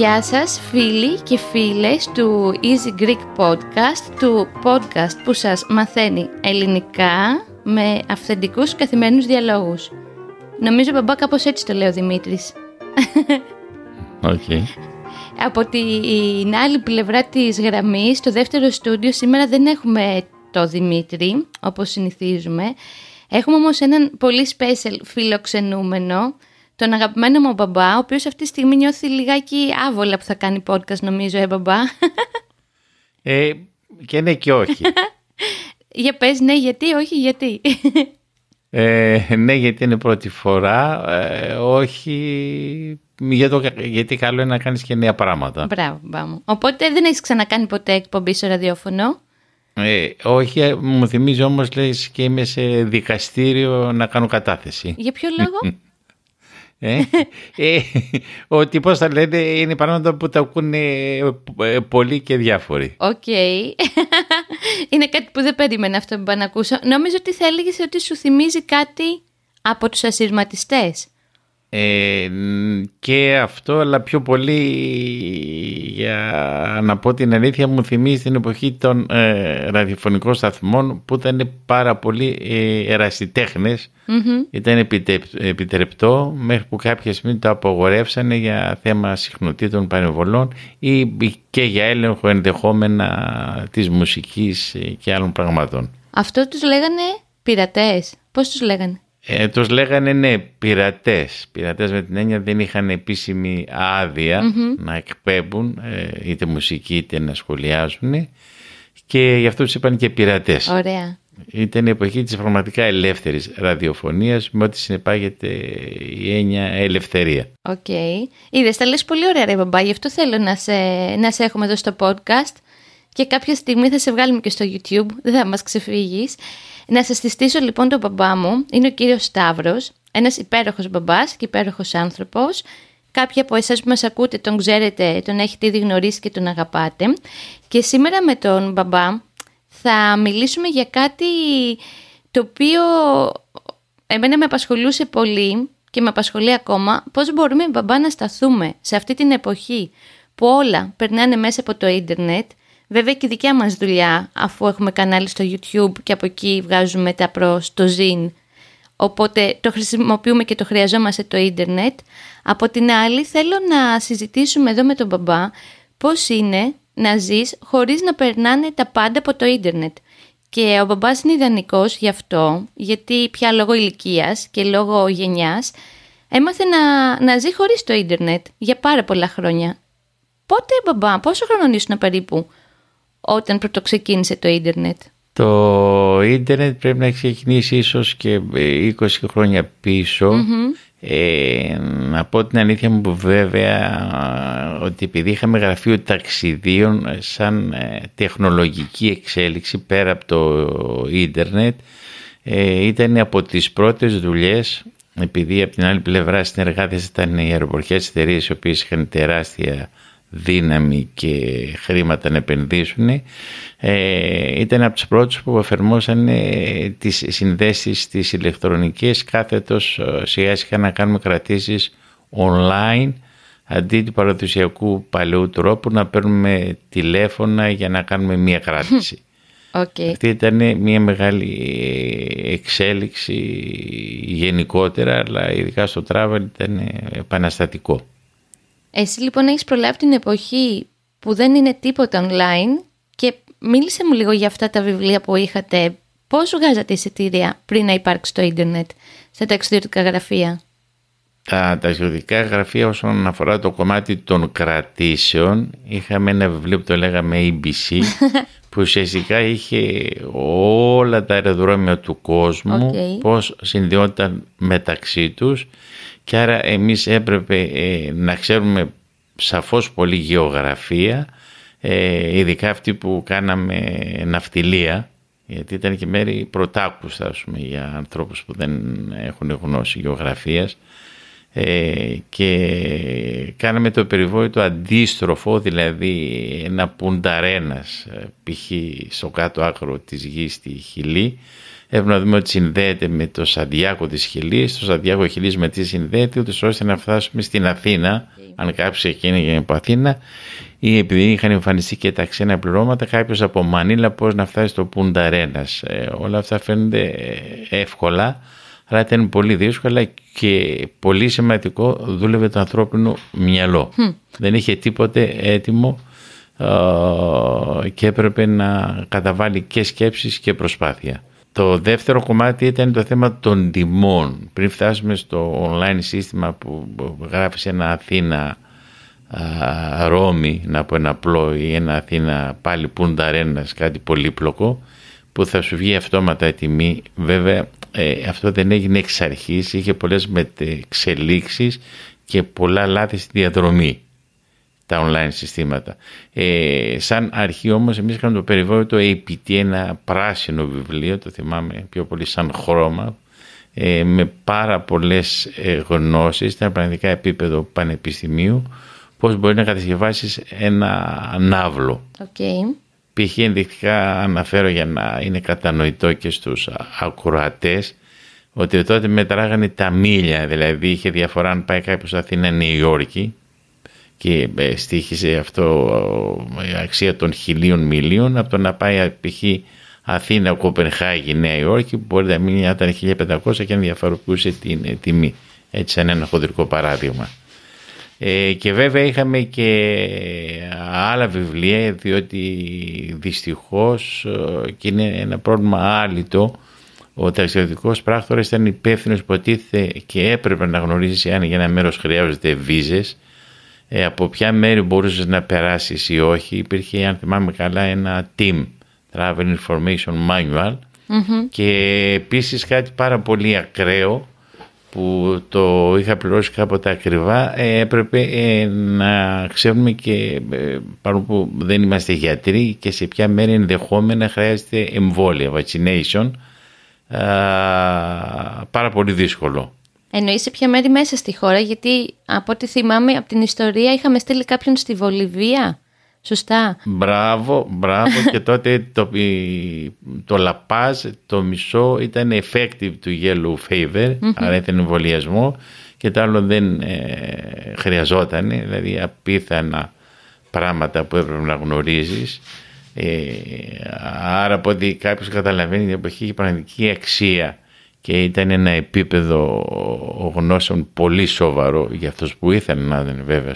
Γεια σας φίλοι και φίλες του Easy Greek Podcast, του podcast που σας μαθαίνει ελληνικά με αυθεντικούς καθημερινούς διαλόγους. Νομίζω μπαμπά κάπως έτσι το λέει ο Δημήτρης. Okay. Από την άλλη πλευρά της γραμμής, στο δεύτερο στούντιο, σήμερα δεν έχουμε το Δημήτρη, όπως συνηθίζουμε. Έχουμε όμως έναν πολύ special φιλοξενούμενο, τον αγαπημένο μου μπαμπά, ο οποίος αυτή τη στιγμή νιώθει λιγάκι άβολα που θα κάνει podcast νομίζω, ε μπαμπά. Ε, και ναι και όχι. Για πες ναι γιατί, όχι γιατί. Ε, ναι γιατί είναι πρώτη φορά, ε, όχι για το, γιατί καλό είναι να κάνεις και νέα πράγματα. Μπράβο, μπράβο. Οπότε δεν έχεις ξανακάνει ποτέ εκπομπή στο ραδιόφωνο; Ε, όχι, ε, μου θυμίζει όμως λες και είμαι σε δικαστήριο να κάνω κατάθεση. Για ποιο λόγο; Ε, ε, ότι πώς θα λένε είναι πράγματα που τα ακούνε ε, πολλοί και διάφοροι. Οκ. είναι κάτι που δεν περίμενα αυτό που είπα να ακούσω. Νόμιζα ότι θα έλεγες ότι σου θυμίζει κάτι από τους ασυρματιστές. Ε, και αυτό αλλά πιο πολύ για να πω την αλήθεια μου θυμίζει την εποχή των ε, ραδιοφωνικών σταθμών που ήταν πάρα πολύ ε, ερασιτέχνες ήταν επιτρεπτό μέχρι που κάποια στιγμή το απογορεύσανε για θέμα συχνοτήτων πανεβολών ή και για έλεγχο ενδεχόμενα της μουσικής και άλλων πραγμάτων. Αυτό τους λέγανε πειρατές. Πώς τους λέγανε; Ε, τους λέγανε ναι πειρατές. Πειρατές με την έννοια δεν είχαν επίσημη να εκπέμπουν ε, είτε μουσική είτε να σχολιάζουν και γι' αυτό τους είπαν και πειρατές. Ωραία. Ήταν η εποχή της πραγματικά ελεύθερης ραδιοφωνίας με ό,τι συνεπάγεται η έννοια ελευθερία. OK. Okay. Είδες, τα λες πολύ ωραία ρε μπαμπά, γι' αυτό θέλω να σε, να σε έχουμε εδώ στο podcast και κάποια στιγμή θα σε βγάλουμε και στο YouTube, δεν θα μας ξεφύγεις. Να σας συστήσω λοιπόν τον μπαμπά μου, είναι ο κύριος Σταύρος, ένας υπέροχος μπαμπάς και υπέροχος άνθρωπος. Κάποιοι από εσάς που μας ακούτε τον ξέρετε, τον έχετε ήδη γνωρίσει και τον αγαπάτε. Και σήμερα με τον μπαμπά θα μιλήσουμε για κάτι το οποίο εμένα με απασχολούσε πολύ και με απασχολεί ακόμα. Πώς μπορούμε μπαμπά να σταθούμε σε αυτή την εποχή που όλα περνάνε μέσα από το ίντερνετ Βέβαια και η δικιά μας δουλειά, αφού έχουμε κανάλι στο YouTube και από εκεί βγάζουμε τα προς το Zin, οπότε το χρησιμοποιούμε και το χρειαζόμαστε το ίντερνετ. Από την άλλη θέλω να συζητήσουμε εδώ με τον μπαμπά πώς είναι να ζεις χωρίς να περνάνε τα πάντα από το ίντερνετ. Και ο μπαμπάς είναι ιδανικός γι' αυτό, γιατί πια λόγω ηλικίας και λόγω γενιάς έμαθε να, να ζει χωρίς το ίντερνετ για πάρα πολλά χρόνια. Πότε μπαμπά, πόσο χρόνο ήσουν περίπου; Όταν πρώτο ξεκίνησε το ίντερνετ; Το ίντερνετ πρέπει να έχει ξεκινήσει ίσως και 20 χρόνια Ε, να πω την αλήθεια μου βέβαια ότι επειδή είχαμε γραφείο ταξιδίων σαν ε, τεχνολογική εξέλιξη πέρα από το ίντερνετ ε, ήταν από τις πρώτες δουλειές επειδή από την άλλη πλευρά συνεργάτες ήταν οι αεροπορικές εταιρείες οι οποίες είχαν τεράστια δύναμη και χρήματα να επενδύσουν ε, ήταν από τους πρώτους που εφαρμόσαν τις συνδέσεις τις ηλεκτρονικές κάθετος ε, σιγά σιγά να κάνουμε κρατήσεις online αντί του παραδοσιακού παλαιού τρόπου να παίρνουμε τηλέφωνα για να κάνουμε μία κράτηση. Okay. Αυτή ήταν μια μεγάλη εξέλιξη γενικότερα αλλά ειδικά στο travel ήταν επαναστατικό. Εσύ λοιπόν έχεις προλάβει την εποχή που δεν είναι τίποτα online και μίλησε μου λίγο για αυτά τα βιβλία που είχατε. Πώς βγάζατε εισιτήρια πριν να υπάρξει το ίντερνετ στα ταξιδιωτικά γραφεία; Τα ταξιδιωτικά γραφεία όσον αφορά το κομμάτι των κρατήσεων είχαμε ένα βιβλίο που το λέγαμε ABC που ουσιαστικά είχε όλα τα αεροδρόμια του κόσμου okay. πώς συνδυόταν μεταξύ τους και άρα εμείς έπρεπε ε, να ξέρουμε σαφώς πολύ γεωγραφία, ε, ειδικά αυτή που κάναμε ναυτιλία, γιατί ήταν και μέρη πρωτάκουστας ας πούμε, για ανθρώπους που δεν έχουν γνώση γεωγραφίας. ε, και κάναμε το περιβόητο αντίστροφο, δηλαδή ένα πουνταρένας ε, π.χ. στο κάτω άκρο της γης στη Χιλή. Έπρεπε να δούμε ότι συνδέεται με το Σαντιάκο της Χιλής, το Σαντιάκο Χιλής με τι συνδέεται, ούτως ώστε να φτάσουμε στην Αθήνα, αν κάποιος εκείνη για από Αθήνα, ή επειδή είχαν εμφανιστεί και τα ξένα πληρώματα, κάποιος από Μανίλα πώς να φτάσει στο Πουνταρένας. Ε, όλα αυτά φαίνονται εύκολα, αλλά ήταν πολύ δύσκολα και πολύ σημαντικό δούλευε το ανθρώπινο μυαλό. Δεν είχε τίποτε έτοιμο ε, και έπρεπε να καταβάλει και σκέψεις και προσπάθεια. Το δεύτερο κομμάτι ήταν το θέμα των τιμών. Πριν φτάσουμε στο online σύστημα που γράφεις ένα Αθήνα Ρώμη, να πω ένα απλό ή ένα Αθήνα πάλι Πούνταρένας, κάτι πολύπλοκο, που θα σου βγει αυτόματα η τιμή. Βέβαια ε, αυτό δεν έγινε εξ αρχής, είχε πολλές μετεξελίξεις και πολλά λάθη στη διαδρομή τα online συστήματα. Ε, σαν αρχή όμως εμείς είχαμε το περιβόητο APT, ένα πράσινο βιβλίο, το θυμάμαι πιο πολύ σαν χρώμα, ε, με πάρα πολλές ε, γνώσεις, ήταν πραγματικά επίπεδο πανεπιστημίου, πώς μπορεί να κατασκευάσεις ένα ναύλο. Okay π.χ. ενδεικτικά αναφέρω για να είναι κατανοητό και στους ακροατές ότι τότε μετράγανε τα μίλια, δηλαδή είχε διαφορά αν πάει κάποιος Αθήνα Νέα Υόρκη και ε, στήχησε αυτό η αξία των χιλίων μιλίων από το να πάει π.χ. Αθήνα, Κοπενχάγη, Νέα Υόρκη που μπορεί να μείνει να ήταν 1500 και να διαφοροποιούσε την ε, τιμή. Έτσι σαν ένα χοντρικό παράδειγμα. Ε, και βέβαια είχαμε και άλλα βιβλία διότι δυστυχώς ε, και είναι ένα πρόβλημα άλυτο ο ταξιδιωτικός πράκτορας ήταν υπεύθυνος που και έπρεπε να γνωρίζει αν για ένα μέρος χρειάζεται βίζες ε, από ποια μέρη μπορούσες να περάσεις ή όχι. Υπήρχε αν θυμάμαι καλά ένα team Travel Information Manual. Και επίσης κάτι πάρα πολύ ακραίο που το είχα πληρώσει κάποτε ακριβά ε, έπρεπε ε, να ξέρουμε και ε, παρόλο που δεν είμαστε γιατροί και σε ποια μέρη ενδεχόμενα χρειάζεται εμβόλια, vaccination. Πάρα πολύ δύσκολο. Εννοείς σε ποια μέρη μέσα στη χώρα γιατί από ό,τι θυμάμαι από την ιστορία είχαμε στείλει κάποιον στη Βολιβία. Σωστά. Μπράβο, μπράβο. Και τότε το, το λαπάζ, το μισό ήταν effective του yellow fever, άρα ήταν εμβολιασμό. Και το άλλο δεν ε, χρειαζόταν, δηλαδή απίθανα πράγματα που έπρεπε να γνωρίζεις. Ε, άρα από ότι κάποιος καταλαβαίνει την εποχή έχει πραγματική αξία και ήταν ένα επίπεδο γνώσεων πολύ σοβαρό για αυτούς που ήθελαν να είναι βέβαια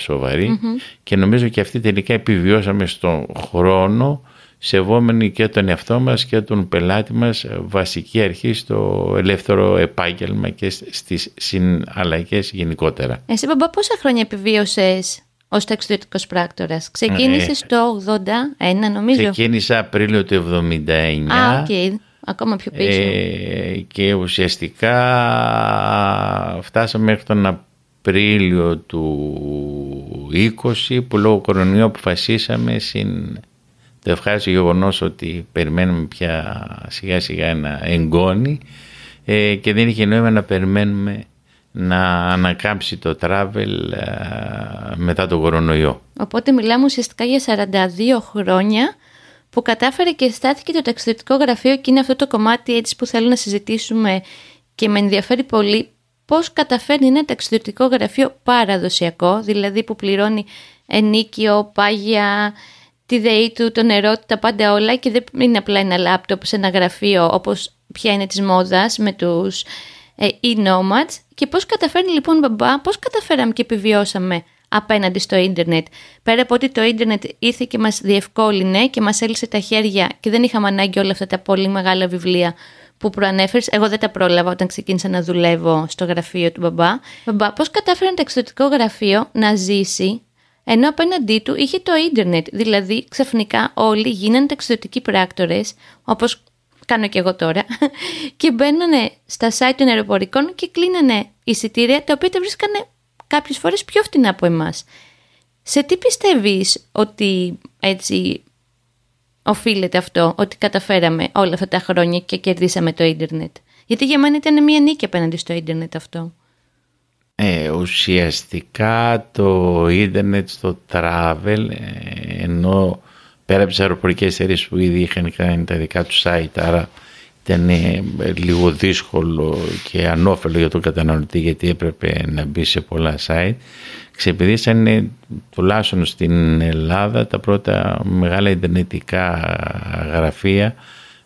και νομίζω και αυτή τελικά επιβιώσαμε στον χρόνο σεβόμενοι και τον εαυτό μας και τον πελάτη μας βασική αρχή στο ελεύθερο επάγγελμα και στις συναλλαγές γενικότερα. Εσύ μπαμπά πόσα χρόνια επιβίωσες ως ταξιδιωτικός πράκτορας; Ξεκίνησες ε, το 81 νομίζω. Ξεκίνησα Απρίλιο του 79. Α, okay. Ακόμα πιο πίσω. Ε, και ουσιαστικά φτάσαμε μέχρι τον Απρίλιο του 20 που λόγω κορονοϊού αποφασίσαμε συν το ευχάριστο γεγονός ότι περιμένουμε πια σιγά σιγά ένα εγγόνι ε, και δεν είχε νόημα να περιμένουμε να ανακάμψει το travel ε, μετά τον κορονοϊό. Οπότε μιλάμε ουσιαστικά για 42 χρόνια που κατάφερε και στάθηκε το ταξιδιωτικό γραφείο και είναι αυτό το κομμάτι έτσι που θέλω να συζητήσουμε και με ενδιαφέρει πολύ πώς καταφέρνει ένα ταξιδιωτικό γραφείο παραδοσιακό, δηλαδή που πληρώνει ενίκιο, πάγια, τη ΔΕΗ του, το νερό του, τα πάντα όλα και δεν είναι απλά ένα λάπτοπ σε ένα γραφείο όπως πια είναι της μόδας με τους ε, e-nomads. Και πώς καταφέρνει λοιπόν μπαμπά, πώς καταφέραμε και επιβιώσαμε απέναντι στο ίντερνετ. Πέρα από ότι το ίντερνετ ήρθε και μας διευκόλυνε και μας έλυσε τα χέρια και δεν είχαμε ανάγκη όλα αυτά τα πολύ μεγάλα βιβλία που προανέφερες. Εγώ δεν τα πρόλαβα όταν ξεκίνησα να δουλεύω στο γραφείο του μπαμπά. Μπαμπά, πώς κατάφερε ένα ταξιδιωτικό γραφείο να ζήσει ενώ απέναντί του είχε το ίντερνετ; Δηλαδή ξαφνικά όλοι γίνανε ταξιδιωτικοί πράκτορες, όπως κάνω και εγώ τώρα, και μπαίνανε στα site των αεροπορικών και κλείνανε εισιτήρια τα οποία τα βρίσκανε κάποιες φορές πιο φτηνά από εμάς. Σε τι πιστεύεις ότι έτσι οφείλεται αυτό, ότι καταφέραμε όλα αυτά τα χρόνια και κερδίσαμε το ίντερνετ; Γιατί για μένα ήταν μια νίκη απέναντι στο ίντερνετ αυτό. Ε, ουσιαστικά το ίντερνετ στο travel ε, ενώ πέρα από τις αεροπορικές εταιρείες που ήδη είχαν κάνει τα δικά τους site άρα ήταν ε, λίγο δύσκολο και ανώφελο για τον καταναλωτή γιατί έπρεπε να μπει σε πολλά site ξεπηδήσανε τουλάχιστον στην Ελλάδα τα πρώτα μεγάλα ιντερνετικά γραφεία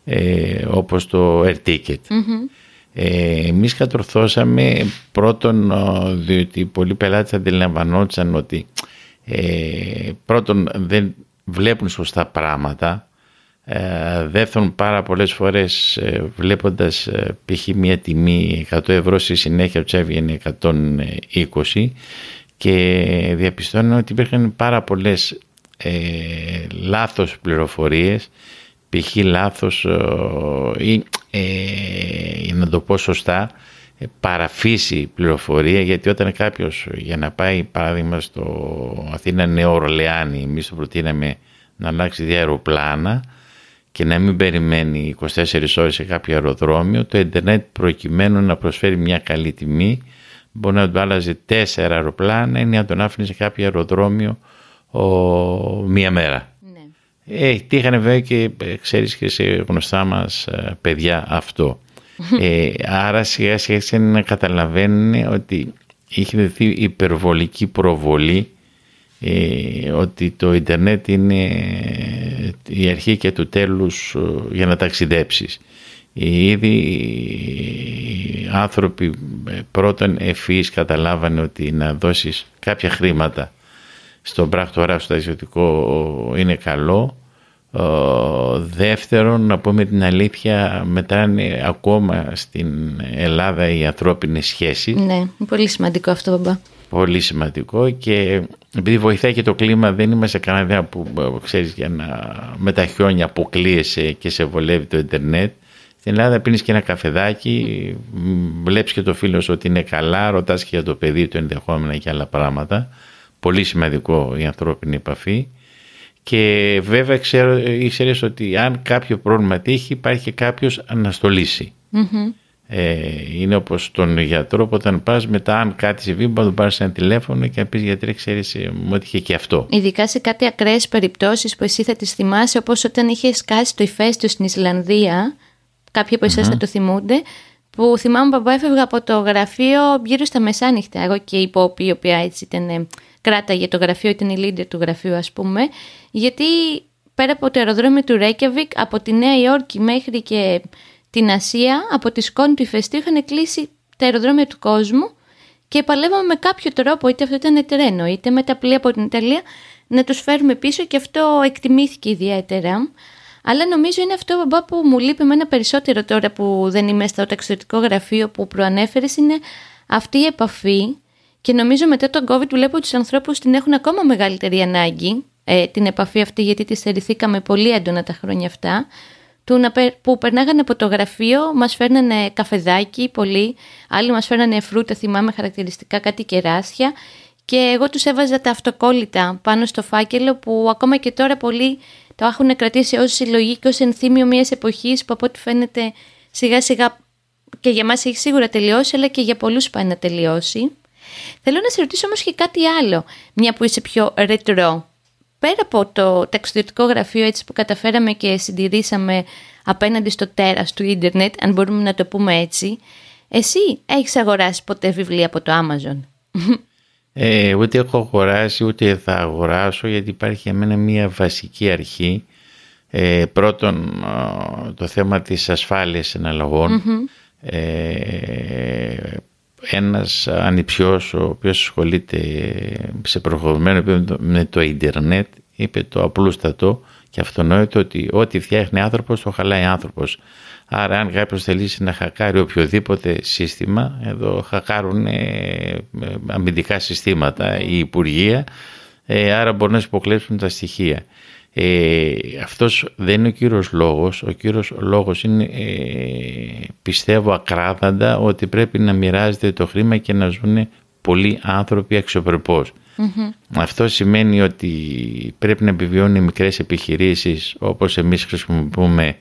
ε, όπως το AirTicket. Mm-hmm. Ε, εμείς κατορθώσαμε πρώτον διότι πολλοί πελάτες αντιλαμβανόντουσαν ότι ε, πρώτον δεν βλέπουν σωστά πράγματα ε, δεύτερον πάρα πολλές φορές ε, βλέποντας ε, π.χ. μια τιμή 100 ευρώ στη συνέχεια τους έβγαινε 120 και διαπιστώνω ότι υπήρχαν πάρα πολλές ε, λάθος πληροφορίες π.χ. λάθος ή ε, για να το πω σωστά παραφύση πληροφορία γιατί όταν κάποιος για να πάει παράδειγμα στο Αθήνα Νέο Ορλεάνη εμείς το προτείναμε να αλλάξει δια αεροπλάνα και να μην περιμένει 24 ώρες σε κάποιο αεροδρόμιο το ίντερνετ προκειμένου να προσφέρει μια καλή τιμή μπορεί να του άλλαζε τέσσερα αεροπλάνα ή να τον άφηνε σε κάποιο αεροδρόμιο ο, μία μέρα. Ναι. Ε, είχαν βέβαια και ε, ξέρεις και σε γνωστά μας ε, παιδιά αυτό. ε, άρα σιγά σιγά να καταλαβαίνουν ότι είχε δεθεί υπερβολική προβολή ε, ότι το ίντερνετ είναι η αρχή και του τέλους για να ταξιδέψεις. Ήδη οι άνθρωποι ε, πρώτον ευφύς καταλάβανε ότι να δώσεις κάποια χρήματα στον πράκτορα στο ταξιδιωτικό είναι καλό. Δεύτερον, να πούμε την αλήθεια, μετά είναι ακόμα στην Ελλάδα οι ανθρώπινες σχέσεις. Ναι, πολύ σημαντικό αυτό, μπαμπά. Πολύ σημαντικό και επειδή βοηθάει και το κλίμα, δεν είμαστε κανένα που ε, ξέρεις για να με τα χιόνια αποκλείεσαι και σε βολεύει το ίντερνετ. Στην Ελλάδα πίνεις και ένα καφεδάκι, βλέπεις και το φίλο σου ότι είναι καλά, ρωτάς και για το παιδί του ενδεχόμενα και άλλα πράγματα. Πολύ σημαντικό η ανθρώπινη επαφή. Και βέβαια ξέρω, ήξερες ότι αν κάποιο πρόβλημα τύχει υπάρχει και κάποιος να στο λυσει Ε, είναι όπως τον γιατρό που όταν πας μετά αν κάτι συμβεί μπορεί να του πάρεις ένα τηλέφωνο και να πεις γιατρέ ξέρεις ε, μου έτυχε και αυτό. Ειδικά σε κάτι ακραίες περιπτώσεις που εσύ θα τις θυμάσαι όπως όταν είχε σκάσει το ηφαίστειο στην Ισλανδία κάποιοι από εσάς θα το θυμούνται, που θυμάμαι παπά έφευγα από το γραφείο γύρω στα μεσάνυχτα. Εγώ και η Πόπη, η οποία έτσι ήταν, κράταγε το γραφείο, ήταν η leader του γραφείου ας πούμε, γιατί πέρα από το αεροδρόμιο του Ρέκιαβικ, από τη Νέα Υόρκη μέχρι και την Ασία, από τη σκόνη του ηφαιστείου είχαν κλείσει τα αεροδρόμια του κόσμου και παλεύαμε με κάποιο τρόπο, είτε αυτό ήταν τρένο, είτε με τα πλοία από την Ιταλία, να τους φέρουμε πίσω και αυτό εκτιμήθηκε ιδιαίτερα. Αλλά νομίζω είναι αυτό μπαμπά, που μου λείπει ένα περισσότερο τώρα που δεν είμαι στο ταξιδιωτικό γραφείο που προανέφερες είναι αυτή η επαφή και νομίζω μετά τον COVID βλέπω τους ανθρώπους την έχουν ακόμα μεγαλύτερη ανάγκη ε, την επαφή αυτή γιατί της στερηθήκαμε πολύ έντονα τα χρόνια αυτά του να, που περνάγανε από το γραφείο, μας φέρνανε καφεδάκι πολύ, άλλοι μας φέρνανε φρούτα, θυμάμαι χαρακτηριστικά κάτι κεράσια και εγώ τους έβαζα τα αυτοκόλλητα πάνω στο φάκελο που ακόμα και τώρα πολλοί το έχουν κρατήσει ως συλλογή και ως ενθύμιο μιας εποχής που από ό,τι φαίνεται σιγά σιγά και για μας έχει σίγουρα τελειώσει αλλά και για πολλούς πάει να τελειώσει. Θέλω να σε ρωτήσω όμως και κάτι άλλο, μια που είσαι πιο ρετρό. Πέρα από το ταξιδιωτικό γραφείο έτσι που καταφέραμε και συντηρήσαμε απέναντι στο τέρας του ίντερνετ, αν μπορούμε να το πούμε έτσι, εσύ έχεις αγοράσει ποτέ βιβλία από το Amazon; Ε, ούτε έχω αγοράσει ούτε θα αγοράσω γιατί υπάρχει για μένα μια βασική αρχή. Ε, πρώτον το θέμα της ασφάλειας Ε, ένας ανιψιός ο οποίος ασχολείται σε προχωρημένο επίπεδο με το ίντερνετ είπε το απλούστατο και αυτονόητο ότι ό,τι φτιάχνει άνθρωπος το χαλάει άνθρωπος. Άρα αν κάποιος θελήσει να χακάρει οποιοδήποτε σύστημα, εδώ χακάρουν ε, αμυντικά συστήματα ή υπουργεία, ε, άρα μπορούν να υποκλέψουν τα στοιχεία. Ε, αυτός δεν είναι ο κύριος λόγος. Ο κύριος λόγος είναι, ε, πιστεύω ακράδαντα, ότι πρέπει να μοιράζεται το χρήμα και να ζουν πολλοί άνθρωποι Αυτό σημαίνει ότι πρέπει να επιβιώνουν οι μικρές επιχειρήσεις όπως εμείς χρησιμοποιούμε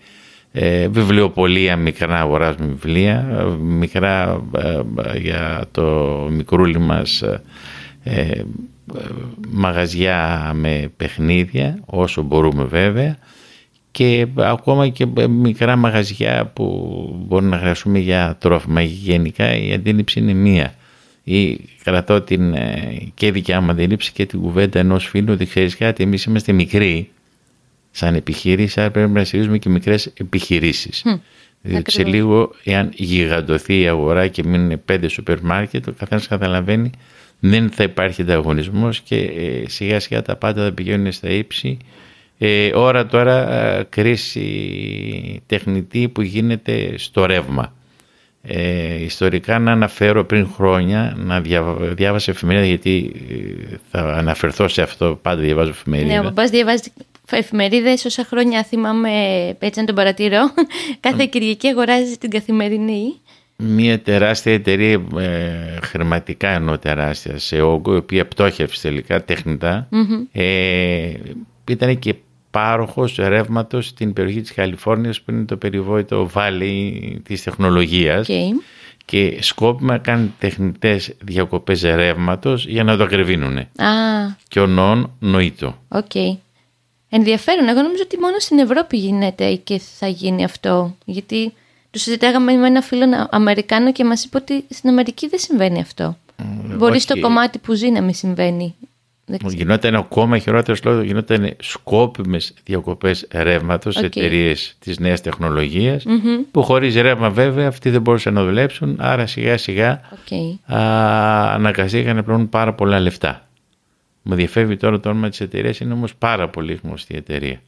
ε, βιβλιοπολία μικρά να αγοράζουμε βιβλία, ε, μικρά ε, για το μικρούλι μας μαγαζιά με παιχνίδια όσο μπορούμε βέβαια και ακόμα και μικρά μαγαζιά που μπορούμε να χρειαστούμε για τρόφιμα. Γενικά η αντίληψη είναι μία. Ή κρατώ την, και δικιά μου αντίληψη και την κουβέντα ενός φίλου ότι ξέρεις κάτι, εμείς είμαστε μικροί σαν επιχείρηση, άρα πρέπει να στηρίζουμε και μικρές επιχειρήσεις. Mm. Διότι σε λίγο, εάν γιγαντωθεί η αγορά και μείνουν πέντε σούπερ μάρκετ, ο καθένας καταλαβαίνει δεν θα υπάρχει ανταγωνισμός και ε, σιγά σιγά τα πάντα θα πηγαίνουν στα ύψη. Ε, ώρα τώρα ε, κρίση τεχνητή που γίνεται στο ρεύμα. Ε, ιστορικά να αναφέρω πριν χρόνια να διάβασα εφημερίδα γιατί ε, θα αναφερθώ σε αυτό πάντα διαβάζω εφημερίδα. Ναι, ο παπάς διαβάζει εφημερίδες όσα χρόνια θυμάμαι έτσι να τον παρατηρώ. Κάθε Κυριακή αγοράζει την καθημερινή. Μια τεράστια εταιρεία ε, χρηματικά ενώ τεράστια σε όγκο η οποία πτώχευσε τελικά ε, ήταν και πάροχος ρεύματος στην περιοχή της Καλιφόρνιας που είναι το περιβόητο βάλει της τεχνολογίας και σκόπιμα κάνει τεχνητές διακοπές ρεύματος για να το ακριβίνουν. Ah. Και ο νόν νοήτο. Okay. Ενδιαφέρον. Εγώ νομίζω ότι μόνο στην Ευρώπη γίνεται και θα γίνει αυτό. Γιατί τους συζητάγαμε με ένα φίλο Αμερικάνο και μας είπε ότι στην Αμερική δεν συμβαίνει αυτό. Mm, Μπορεί στο κομμάτι που ζει να μην συμβαίνει. Γινόταν ακόμα χειρότερο λόγο, γινόταν σκόπιμες διακοπές ρεύματος σε εταιρείες της νέας που χωρίς ρεύμα βέβαια αυτοί δεν μπορούσαν να δουλέψουν, άρα σιγά σιγά okay. αναγκαστήκαν να πληρώνουν πάρα πολλά λεφτά. Μου διαφεύγει τώρα το όνομα της εταιρείας, είναι όμως πάρα πολύ γνωστή εταιρεία.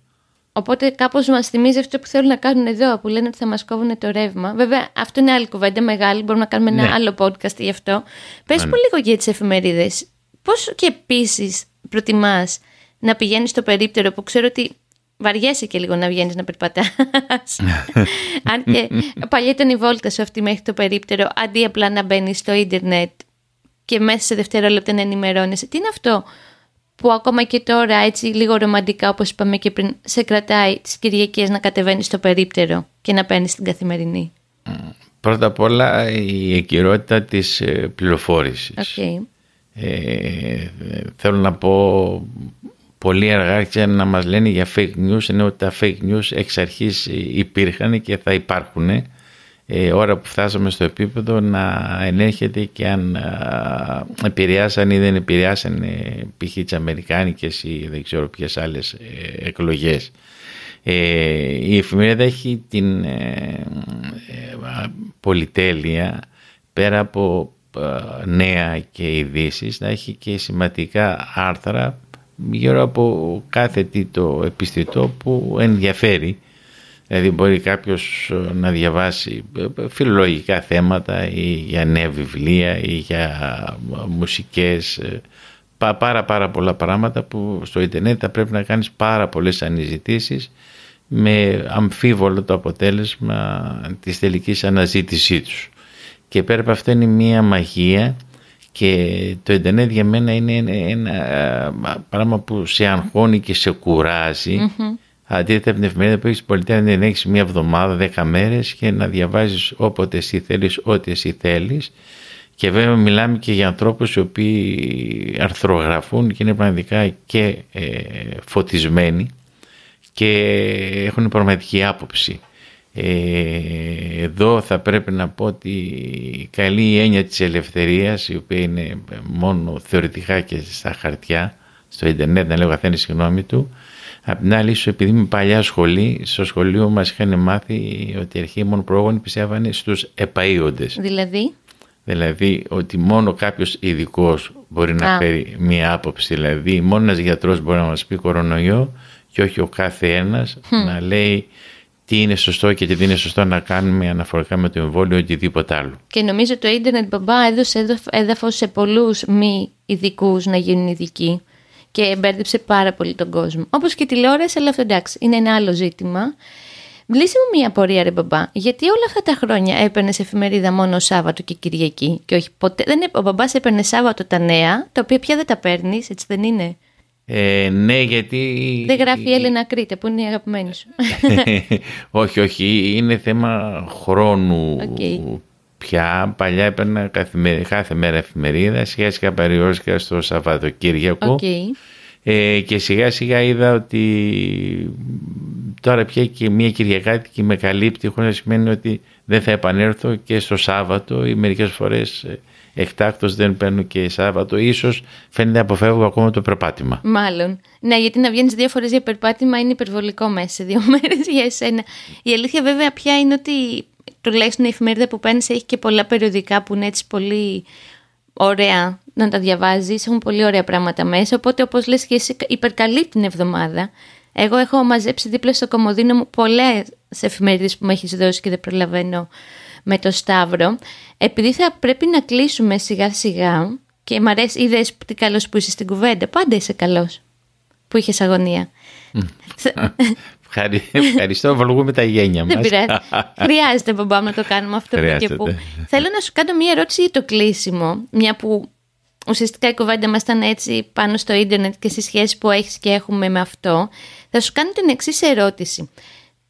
Οπότε κάπως μας θυμίζει αυτό που θέλουν να κάνουν εδώ, που λένε ότι θα μας κόβουν το ρεύμα. Βέβαια αυτό είναι άλλη κουβέντα μεγάλη, μπορούμε να κάνουμε ένα ναι. άλλο podcast γι' αυτό. Πες ναι. μου λίγο για τις εφημερίδες. Πώς και επίσης προτιμάς να πηγαίνεις στο περίπτερο που ξέρω ότι βαριέσαι και λίγο να βγαίνεις να περπατάς. Αν και παλιά ήταν η βόλτα σου αυτή μέχρι το περίπτερο, αντί απλά να μπαίνεις στο ίντερνετ και μέσα σε δευτερόλεπτα να ενημερώνεσαι. Τι είναι αυτό που ακόμα και τώρα έτσι λίγο ρομαντικά όπως είπαμε και πριν σε κρατάει τις Κυριακές να κατεβαίνει στο περίπτερο και να παίρνεις την καθημερινή. Πρώτα απ' όλα η εγκυρότητα της ε, πληροφόρησης. Okay. Ε, θέλω να πω πολύ αργά να μας λένε για fake news ενώ τα fake news εξ αρχής υπήρχαν και θα υπάρχουν ε, ώρα που φτάσαμε στο επίπεδο να ενέχεται και αν α, επηρεάσαν ή δεν επηρεάσαν ε, π.χ. τις Αμερικάνικες ή δεν ξέρω ποιες άλλες ε, εκλογές. Ε, η εφημερίδα έχει την ε, πολυτέλεια πέρα από νέα και ειδήσει να έχει και σημαντικά άρθρα γύρω από κάθε τι το επιστητό που ενδιαφέρει Δηλαδή μπορεί κάποιος ε, να διαβάσει ε, φιλολογικά θέματα ή για νέα βιβλία ή για ε, μουσικές, πάρα πάρα πολλά πράγματα που στο ίντερνετ θα πρέπει να κάνεις πάρα πολλές αναζητήσεις με αμφίβολο το αποτέλεσμα της τελικής αναζήτησή τους. Και πέρα από αυτό είναι μία μαγεία και το ίντερνετ για μένα είναι ένα πράγμα που σε αγχώνει και σε κουράζει Αντίθετα από την εφημερίδα που έχεις πολιτεία να έχεις μία εβδομάδα, δέκα μέρες και να διαβάζεις όποτε εσύ θέλεις, ό,τι εσύ θέλεις. Και βέβαια μιλάμε και για ανθρώπους οι οποίοι αρθρογραφούν και είναι πραγματικά και ε, φωτισμένοι και έχουν πραγματική άποψη. Ε, εδώ θα πρέπει να πω ότι η καλή έννοια της ελευθερίας η οποία είναι μόνο θεωρητικά και στα χαρτιά στο ίντερνετ να λέει ο καθένας τη γνώμη του Απ' την άλλη, επειδή είμαι παλιά σχολή, στο σχολείο μας είχαν μάθει ότι οι αρχαίοι πρόγονοι πιστεύανε στους επαείοντε. Δηλαδή; Δηλαδή ότι μόνο κάποιος ειδικός μπορεί να φέρει μία άποψη. Δηλαδή, μόνο ένας γιατρός μπορεί να μας πει κορονοϊό και όχι ο κάθε ένας να λέει τι είναι σωστό και τι δεν είναι σωστό να κάνουμε αναφορικά με το εμβόλιο ή οτιδήποτε άλλο. Και νομίζω το ίντερνετ μπαμπά έδωσε έδαφος σε πολλούς μη ειδικούς να γίνουν ειδικοί και μπέρδεψε πάρα πολύ τον κόσμο. Όπως και τηλεόραση, αλλά αυτό εντάξει, είναι ένα άλλο ζήτημα. Βλύσε μου μία απορία, ρε μπαμπά. Γιατί όλα αυτά τα χρόνια έπαιρνες εφημερίδα μόνο Σάββατο και Κυριακή, και όχι ποτέ. Δεν, ο μπαμπάς έπαιρνε Σάββατο τα νέα, τα οποία πια δεν τα παίρνεις, έτσι δεν είναι; Ε, ναι, γιατί... Δεν γράφει η Έλληνα Κρήτε, που είναι η αγαπημένη σου. όχι, όχι, είναι θέμα χρόνου. Okay. Πια παλιά έπαιρνα κάθε, κάθε μέρα εφημερίδα, σιγά σιγά περιόρισκα στο Σαββατοκύριακο. Okay. Ε, και σιγά σιγά είδα ότι τώρα πια και μια Κυριακάτικη με καλύπτει χωρίς να σημαίνει ότι δεν θα επανέλθω και στο Σάββατο ή μερικές φορές ε, εκτάκτος δεν παίρνω και Σάββατο. Ίσως φαίνεται να αποφεύγω ακόμα το περπάτημα. Μάλλον. Ναι, γιατί να βγαίνεις δύο φορές για περπάτημα είναι υπερβολικό μέσα σε δύο μέρες για εσένα. Η αλήθεια βέβαια πια είναι ότι τουλάχιστον η εφημερίδα που παίρνεις έχει και πολλά περιοδικά που είναι έτσι πολύ ωραία να τα διαβάζεις. Έχουν πολύ ωραία πράγματα μέσα. Οπότε, όπως λες και εσύ, υπερκαλεί την εβδομάδα. Εγώ έχω μαζέψει δίπλα στο κομμωδίνο μου πολλές εφημερίδες που μου έχεις δώσει και δεν προλαβαίνω με το Σταύρο. Επειδή θα πρέπει να κλείσουμε σιγά σιγά και μ' αρέσει, είδε τι καλός που είσαι στην κουβέντα. Πάντα είσαι καλός που είχες αγωνία. Ευχαριστώ, με τα γένια μας. Δεν πειράζει. Χρειάζεται, μπαμπά, να το κάνουμε αυτό που και που. Θέλω να σου κάνω μία ερώτηση για το κλείσιμο, μια που ουσιαστικά η κουβέντα μας ήταν έτσι πάνω στο ίντερνετ και στις σχέσεις που έχεις και έχουμε με αυτό. Θα σου κάνω την εξής ερώτηση.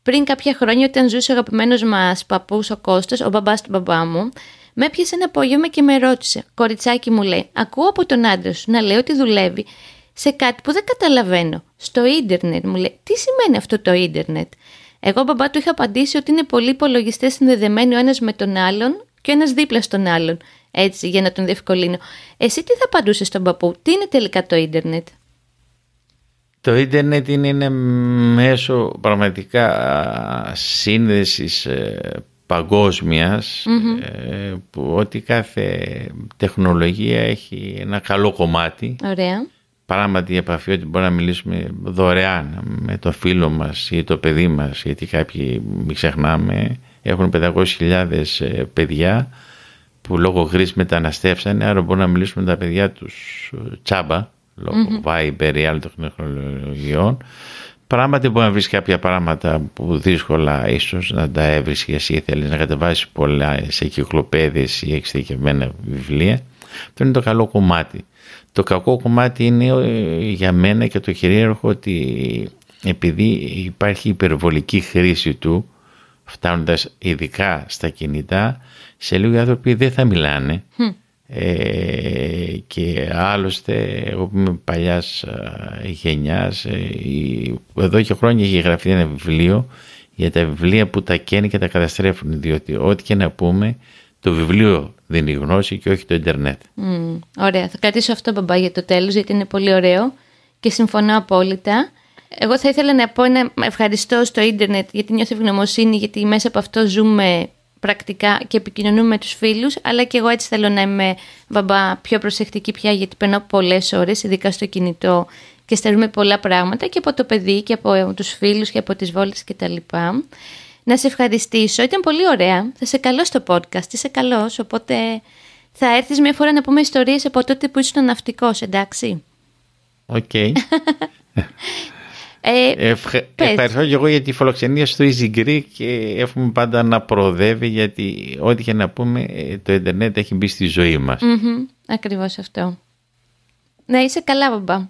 Πριν κάποια χρόνια, όταν ζούσε ο αγαπημένος μας παππούς ο Κώστας, ο μπαμπάς του μπαμπά μου, με έπιασε ένα απόγευμα και με ρώτησε. Κοριτσάκι μου λέει: Ακούω από τον άντρα σου να λέει ότι δουλεύει σε κάτι που δεν καταλαβαίνω. Στο ίντερνετ μου λέει, τι σημαίνει αυτό το ίντερνετ; Εγώ μπαμπά του είχα απαντήσει ότι είναι πολλοί υπολογιστές συνδεδεμένοι ο ένας με τον άλλον και ο ένας δίπλα στον άλλον. Έτσι, για να τον διευκολύνω. Εσύ τι θα απαντούσες στον παππού, τι είναι τελικά το ίντερνετ; Το ίντερνετ είναι ένα μέσο πραγματικά σύνδεσης ε, παγκόσμιας ε, που ότι κάθε τεχνολογία έχει ένα καλό κομμάτι. Ωραία πράγματι η επαφή ότι μπορούμε να μιλήσουμε δωρεάν με το φίλο μας ή το παιδί μας γιατί κάποιοι μην ξεχνάμε έχουν 500.000 ε, παιδιά που λόγω γρής μεταναστεύσανε άρα μπορούν να μιλήσουμε με τα παιδιά τους ε, τσάμπα λόγω mm-hmm. Viber ή άλλων τεχνολογιών Πράγματι μπορεί να βρεις κάποια πράγματα που δύσκολα ίσως να τα έβρεις και εσύ θέλεις να κατεβάσεις πολλά σε κυκλοπαίδες ή εξειδικευμένα βιβλία. Αυτό είναι το καλό κομμάτι. Το κακό κομμάτι είναι ε, για μένα και το κυρίαρχο ότι επειδή υπάρχει υπερβολική χρήση του φτάνοντας ειδικά στα κινητά σε λίγοι άνθρωποι δεν θα μιλάνε ε, και άλλωστε εγώ που είμαι παλιάς γενιάς ε, εδώ και χρόνια έχει γραφτεί ένα βιβλίο για τα βιβλία που τα καίνε και τα καταστρέφουν διότι ό,τι και να πούμε το βιβλίο δίνει γνώση και όχι το ίντερνετ. Mm, ωραία. Θα κρατήσω αυτό μπαμπά για το τέλος γιατί είναι πολύ ωραίο και συμφωνώ απόλυτα. Εγώ θα ήθελα να πω ένα ευχαριστώ στο ίντερνετ γιατί νιώθω ευγνωμοσύνη γιατί μέσα από αυτό ζούμε πρακτικά και επικοινωνούμε με τους φίλους αλλά και εγώ έτσι θέλω να είμαι μπαμπά πιο προσεκτική πια γιατί περνάω πολλές ώρες ειδικά στο κινητό και στερούμε πολλά πράγματα και από το παιδί και από τους φίλους και από τις βόλτες κτλ να σε ευχαριστήσω. Ήταν πολύ ωραία. Θα σε καλώ στο podcast. Είσαι καλός. Οπότε θα έρθεις μια φορά να πούμε ιστορίες από τότε που ήσουν ναυτικός, εντάξει; Οκ. Ε, ευχαριστώ και εγώ για τη φιλοξενία στο Easy Greek και εύχομαι πάντα να προοδεύει γιατί ό,τι και να πούμε ε, το ίντερνετ έχει μπει στη ζωή μας. mm ακριβώς αυτό. Να είσαι καλά μπαμπά.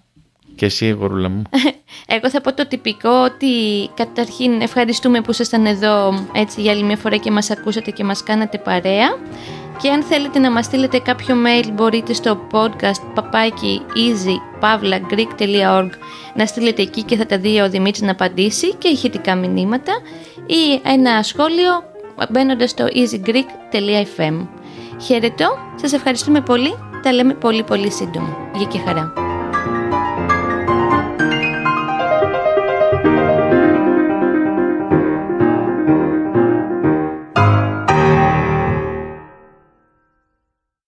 Και εσύ, γορούλα μου. Εγώ θα πω το τυπικό ότι καταρχήν ευχαριστούμε που ήσασταν εδώ έτσι για άλλη μια φορά και μας ακούσατε και μας κάνατε παρέα. Και αν θέλετε να μας στείλετε κάποιο mail μπορείτε στο podcast παπάκι easypavlagreek.org να στείλετε εκεί και θα τα δει ο Δημήτρης να απαντήσει και ηχητικά μηνύματα ή ένα σχόλιο μπαίνοντας στο easygreek.fm. Χαίρετο, σας ευχαριστούμε πολύ, τα λέμε πολύ πολύ σύντομα. Γεια και χαρά.